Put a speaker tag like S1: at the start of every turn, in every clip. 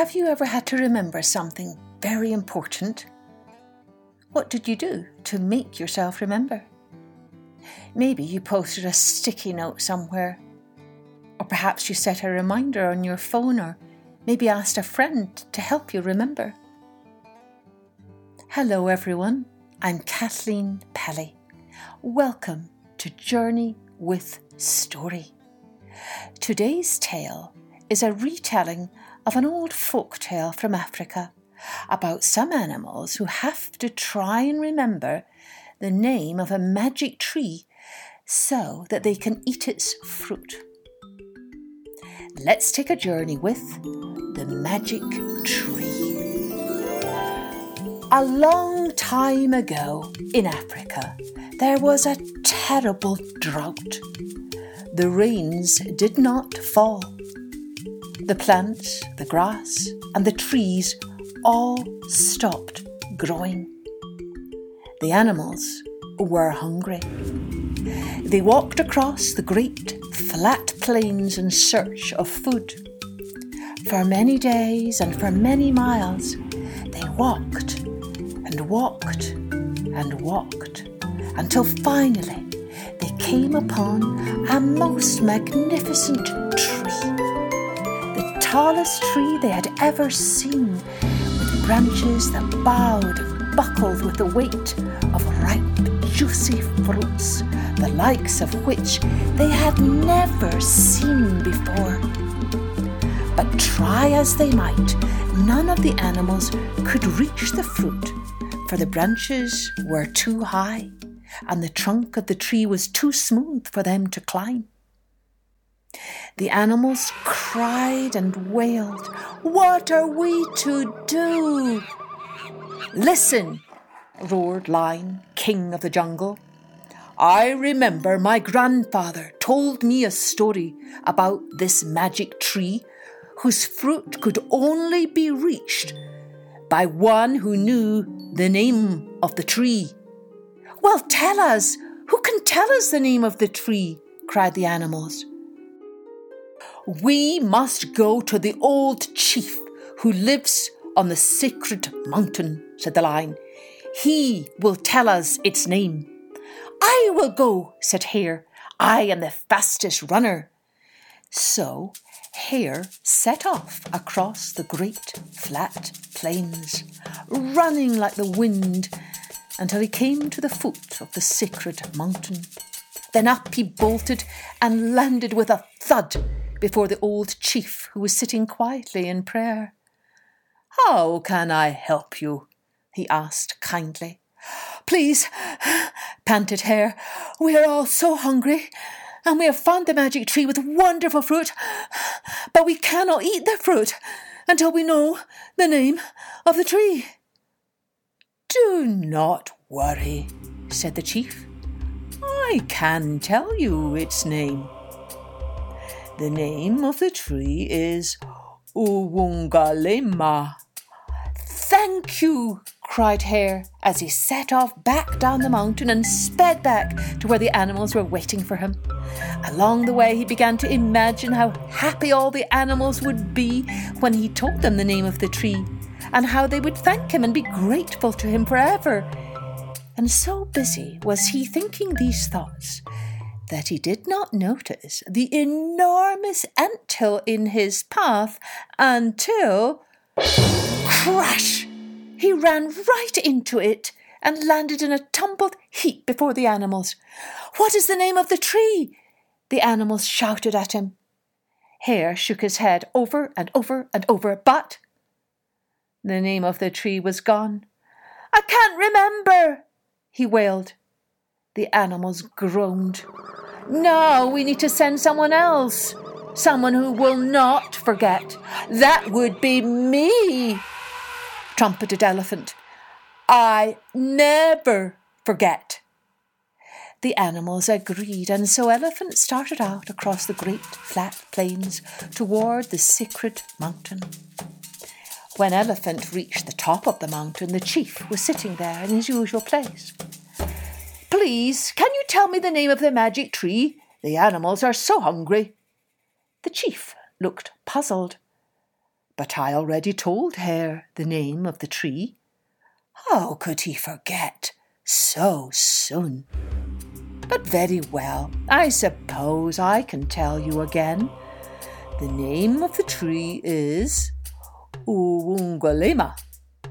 S1: Have you ever had to remember something very important? What did you do to make yourself remember? Maybe you posted a sticky note somewhere, or perhaps you set a reminder on your phone, or maybe asked a friend to help you remember. Hello, everyone. I'm Kathleen Pelley. Welcome to Journey with Story. Today's tale is a retelling of an old folk tale from Africa about some animals who have to try and remember the name of a magic tree so that they can eat its fruit. Let's take a journey with the magic tree. A long time ago in Africa, there was a terrible drought. The rains did not fall. The plants, the grass, and the trees all stopped growing. The animals were hungry. They walked across the great flat plains in search of food. For many days and for many miles, they walked and walked and walked until finally they came upon a most magnificent tallest tree they had ever seen, with branches that bowed and buckled with the weight of ripe, juicy fruits, the likes of which they had never seen before. But try as they might, none of the animals could reach the fruit, for the branches were too high and the trunk of the tree was too smooth for them to climb. The animals cried and wailed, What are we to do? Listen, roared Lion, king of the jungle. I remember my grandfather told me a story about this magic tree whose fruit could only be reached by one who knew the name of the tree. Well, tell us! Who can tell us the name of the tree? cried the animals. We must go to the old chief who lives on the sacred mountain, said the lion. He will tell us its name. I will go, said Hare. I am the fastest runner. So Hare set off across the great flat plains, running like the wind until he came to the foot of the sacred mountain. Then up he bolted and landed with a thud before the old chief who was sitting quietly in prayer. How can I help you? he asked kindly. Please, panted Hare, we are all so hungry, and we have found the magic tree with wonderful fruit, but we cannot eat the fruit until we know the name of the tree. Do not worry, said the chief. I can tell you its name. The name of the tree is Uwungalema. Thank you, cried Hare as he set off back down the mountain and sped back to where the animals were waiting for him. Along the way, he began to imagine how happy all the animals would be when he told them the name of the tree and how they would thank him and be grateful to him forever. And so busy was he thinking these thoughts that he did not notice the enormous ant hill in his path until crash! He ran right into it and landed in a tumbled heap before the animals. What is the name of the tree? The animals shouted at him. Hare shook his head over and over and over, but the name of the tree was gone. I can't remember, he wailed. The animals groaned. No, we need to send someone else. Someone who will not forget. That would be me, trumpeted Elephant. I never forget. The animals agreed, and so Elephant started out across the great flat plains toward the sacred mountain. When Elephant reached the top of the mountain, the chief was sitting there in his usual place. Please, can you tell me the name of the magic tree? The animals are so hungry. The chief looked puzzled. But I already told Hare the name of the tree. How could he forget so soon? But very well, I suppose I can tell you again. The name of the tree is Uwungalema.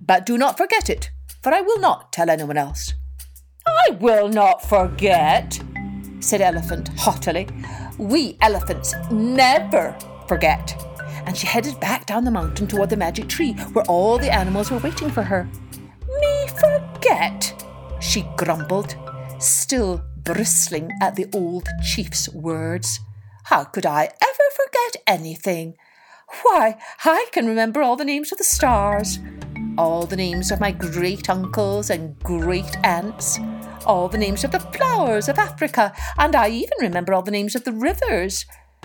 S1: But do not forget it, for I will not tell anyone else. I will not forget, said Elephant haughtily. We elephants never forget. And she headed back down the mountain toward the magic tree, where all the animals were waiting for her. Me forget, she grumbled, still bristling at the old chief's words. How could I ever forget anything? Why, I can remember all the names of the stars, all the names of my great uncles and great aunts, all the names of the flowers of Africa, and I even remember all the names of the rivers.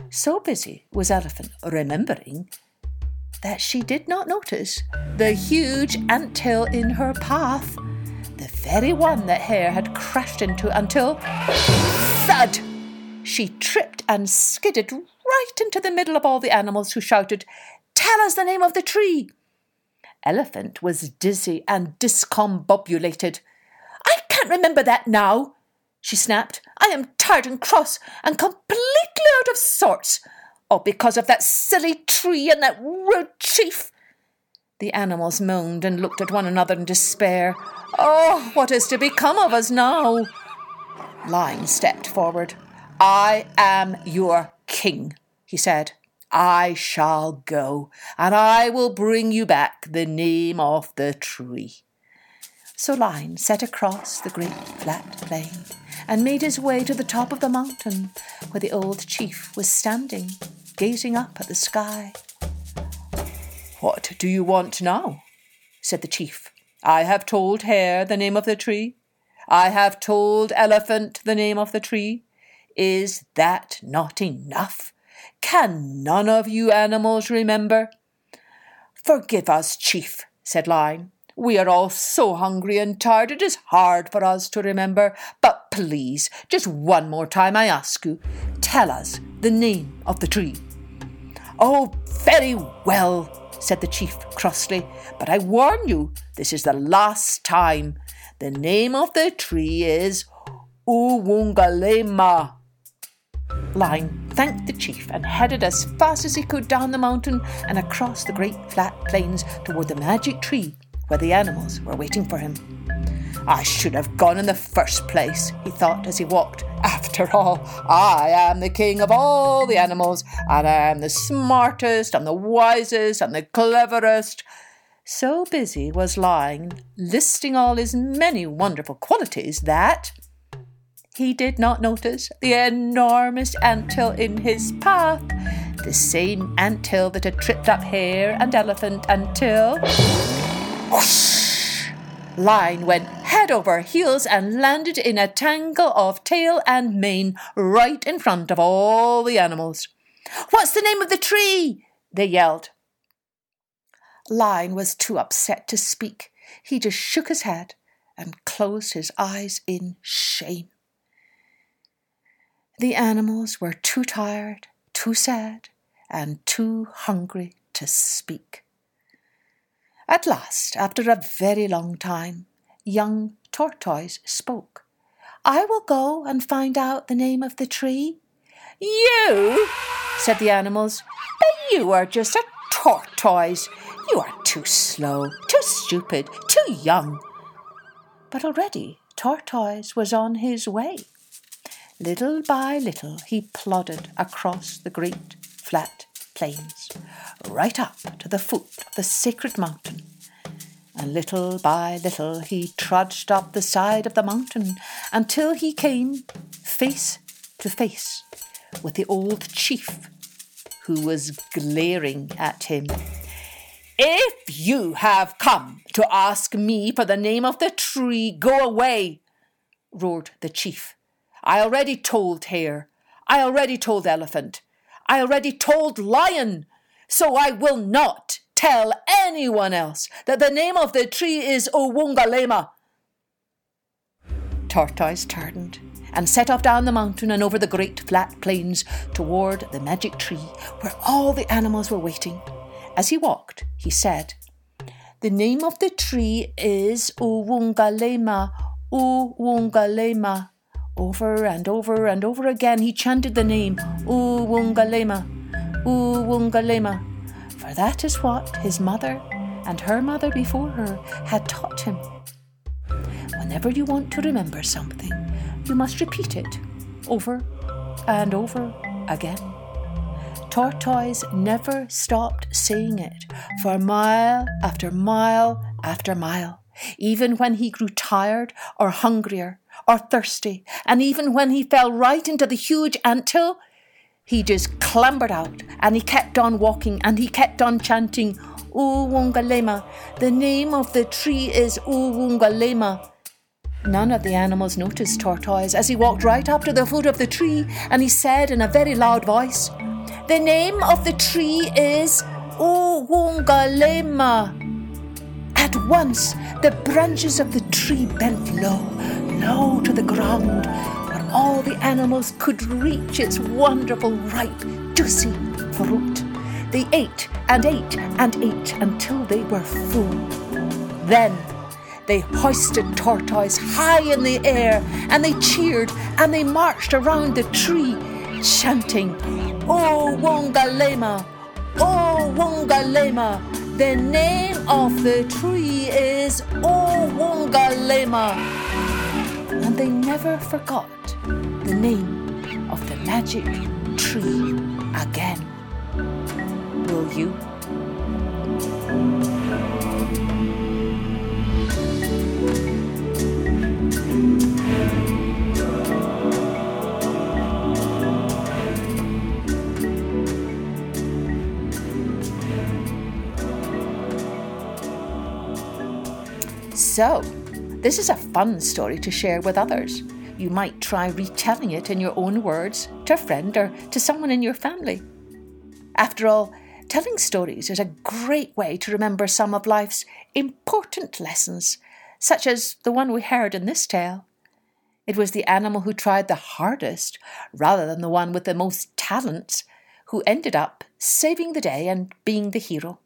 S1: So busy was Elephant remembering that she did not notice the huge ant hill in her path, the very one that Hare had crashed into until thud! She tripped and skidded right into the middle of all the animals who shouted, Tell us the name of the tree! Elephant was dizzy and discombobulated. I can't remember that now, she snapped. I am tired and cross and completely out of sorts. All because of that silly tree and that rude chief. The animals moaned and looked at one another in despair. Oh, what is to become of us now? Lion stepped forward. I am your king, he said. I shall go, and I will bring you back the name of the tree. So Lion set across the great flat plain and made his way to the top of the mountain where the old chief was standing, gazing up at the sky. What do you want now? said the chief. I have told Hare the name of the tree. I have told Elephant the name of the tree. Is that not enough? Can none of you animals remember? Forgive us, chief, said Lion. We are all so hungry and tired it is hard for us to remember. But please, just one more time I ask you, tell us the name of the tree. Oh, very well, said the chief crossly, but I warn you, this is the last time. The name of the tree is Uwungalema. Lion thanked the chief and headed as fast as he could down the mountain and across the great flat plains toward the magic tree where the animals were waiting for him. I should have gone in the first place, he thought as he walked. After all, I am the king of all the animals, and I am the smartest, and the wisest, and the cleverest. So busy was Lion listing all his many wonderful qualities that he did not notice the enormous ant hill in his path, the same ant hill that had tripped up hare and elephant until. Whoosh! Lion went head over heels and landed in a tangle of tail and mane right in front of all the animals. What's the name of the tree? they yelled. Lion was too upset to speak. He just shook his head and closed his eyes in shame. The animals were too tired, too sad, and too hungry to speak. At last, after a very long time, young Tortoise spoke. I will go and find out the name of the tree. You, said the animals, but you are just a tortoise. You are too slow, too stupid, too young. But already Tortoise was on his way. Little by little he plodded across the great flat plains, right up to the foot of the sacred mountain. And little by little he trudged up the side of the mountain until he came face to face with the old chief, who was glaring at him. If you have come to ask me for the name of the tree, go away, roared the chief I already told Hare. I already told Elephant. I already told Lion. So I will not tell anyone else that the name of the tree is Uwungalema. Tortoise turned and set off down the mountain and over the great flat plains toward the magic tree where all the animals were waiting. As he walked, he said, The name of the tree is Uwungalema, Uwungalema. Over and over and over again he chanted the name Uwungalema, Uwungalema, for that is what his mother and her mother before her had taught him. Whenever you want to remember something, you must repeat it over and over again. Tortoise never stopped saying it for mile after mile after mile, even when he grew tired or hungrier or thirsty, and even when he fell right into the huge ant hill, he just clambered out and he kept on walking and he kept on chanting, Uwungalema. The name of the tree is Uwungalema. None of the animals noticed Tortoise as he walked right up to the foot of the tree and he said in a very loud voice, The name of the tree is Uwungalema. At once, the branches of the tree bent low, low to the ground, where all the animals could reach its wonderful, ripe, juicy fruit. They ate and ate and ate until they were full. Then they hoisted Tortoise high in the air and they cheered and they marched around the tree, chanting, Oh Wongalema, Oh Wongalema. The name of the tree is Oh Wongalema. And they never forgot the name of the magic tree again. Will you? So, this is a fun story to share with others. You might try retelling it in your own words to a friend or to someone in your family. After all, telling stories is a great way to remember some of life's important lessons, such as the one we heard in this tale. It was the animal who tried the hardest, rather than the one with the most talents, who ended up saving the day and being the hero.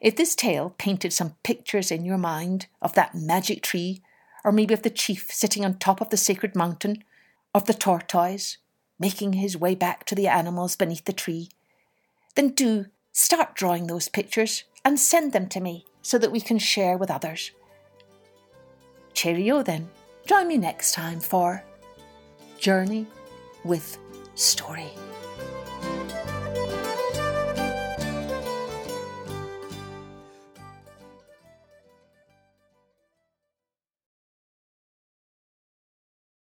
S1: If this tale painted some pictures in your mind of that magic tree, or maybe of the chief sitting on top of the sacred mountain, of the tortoise making his way back to the animals beneath the tree, then do start drawing those pictures and send them to me so that we can share with others. Cheerio then. Join me next time for Journey with Story.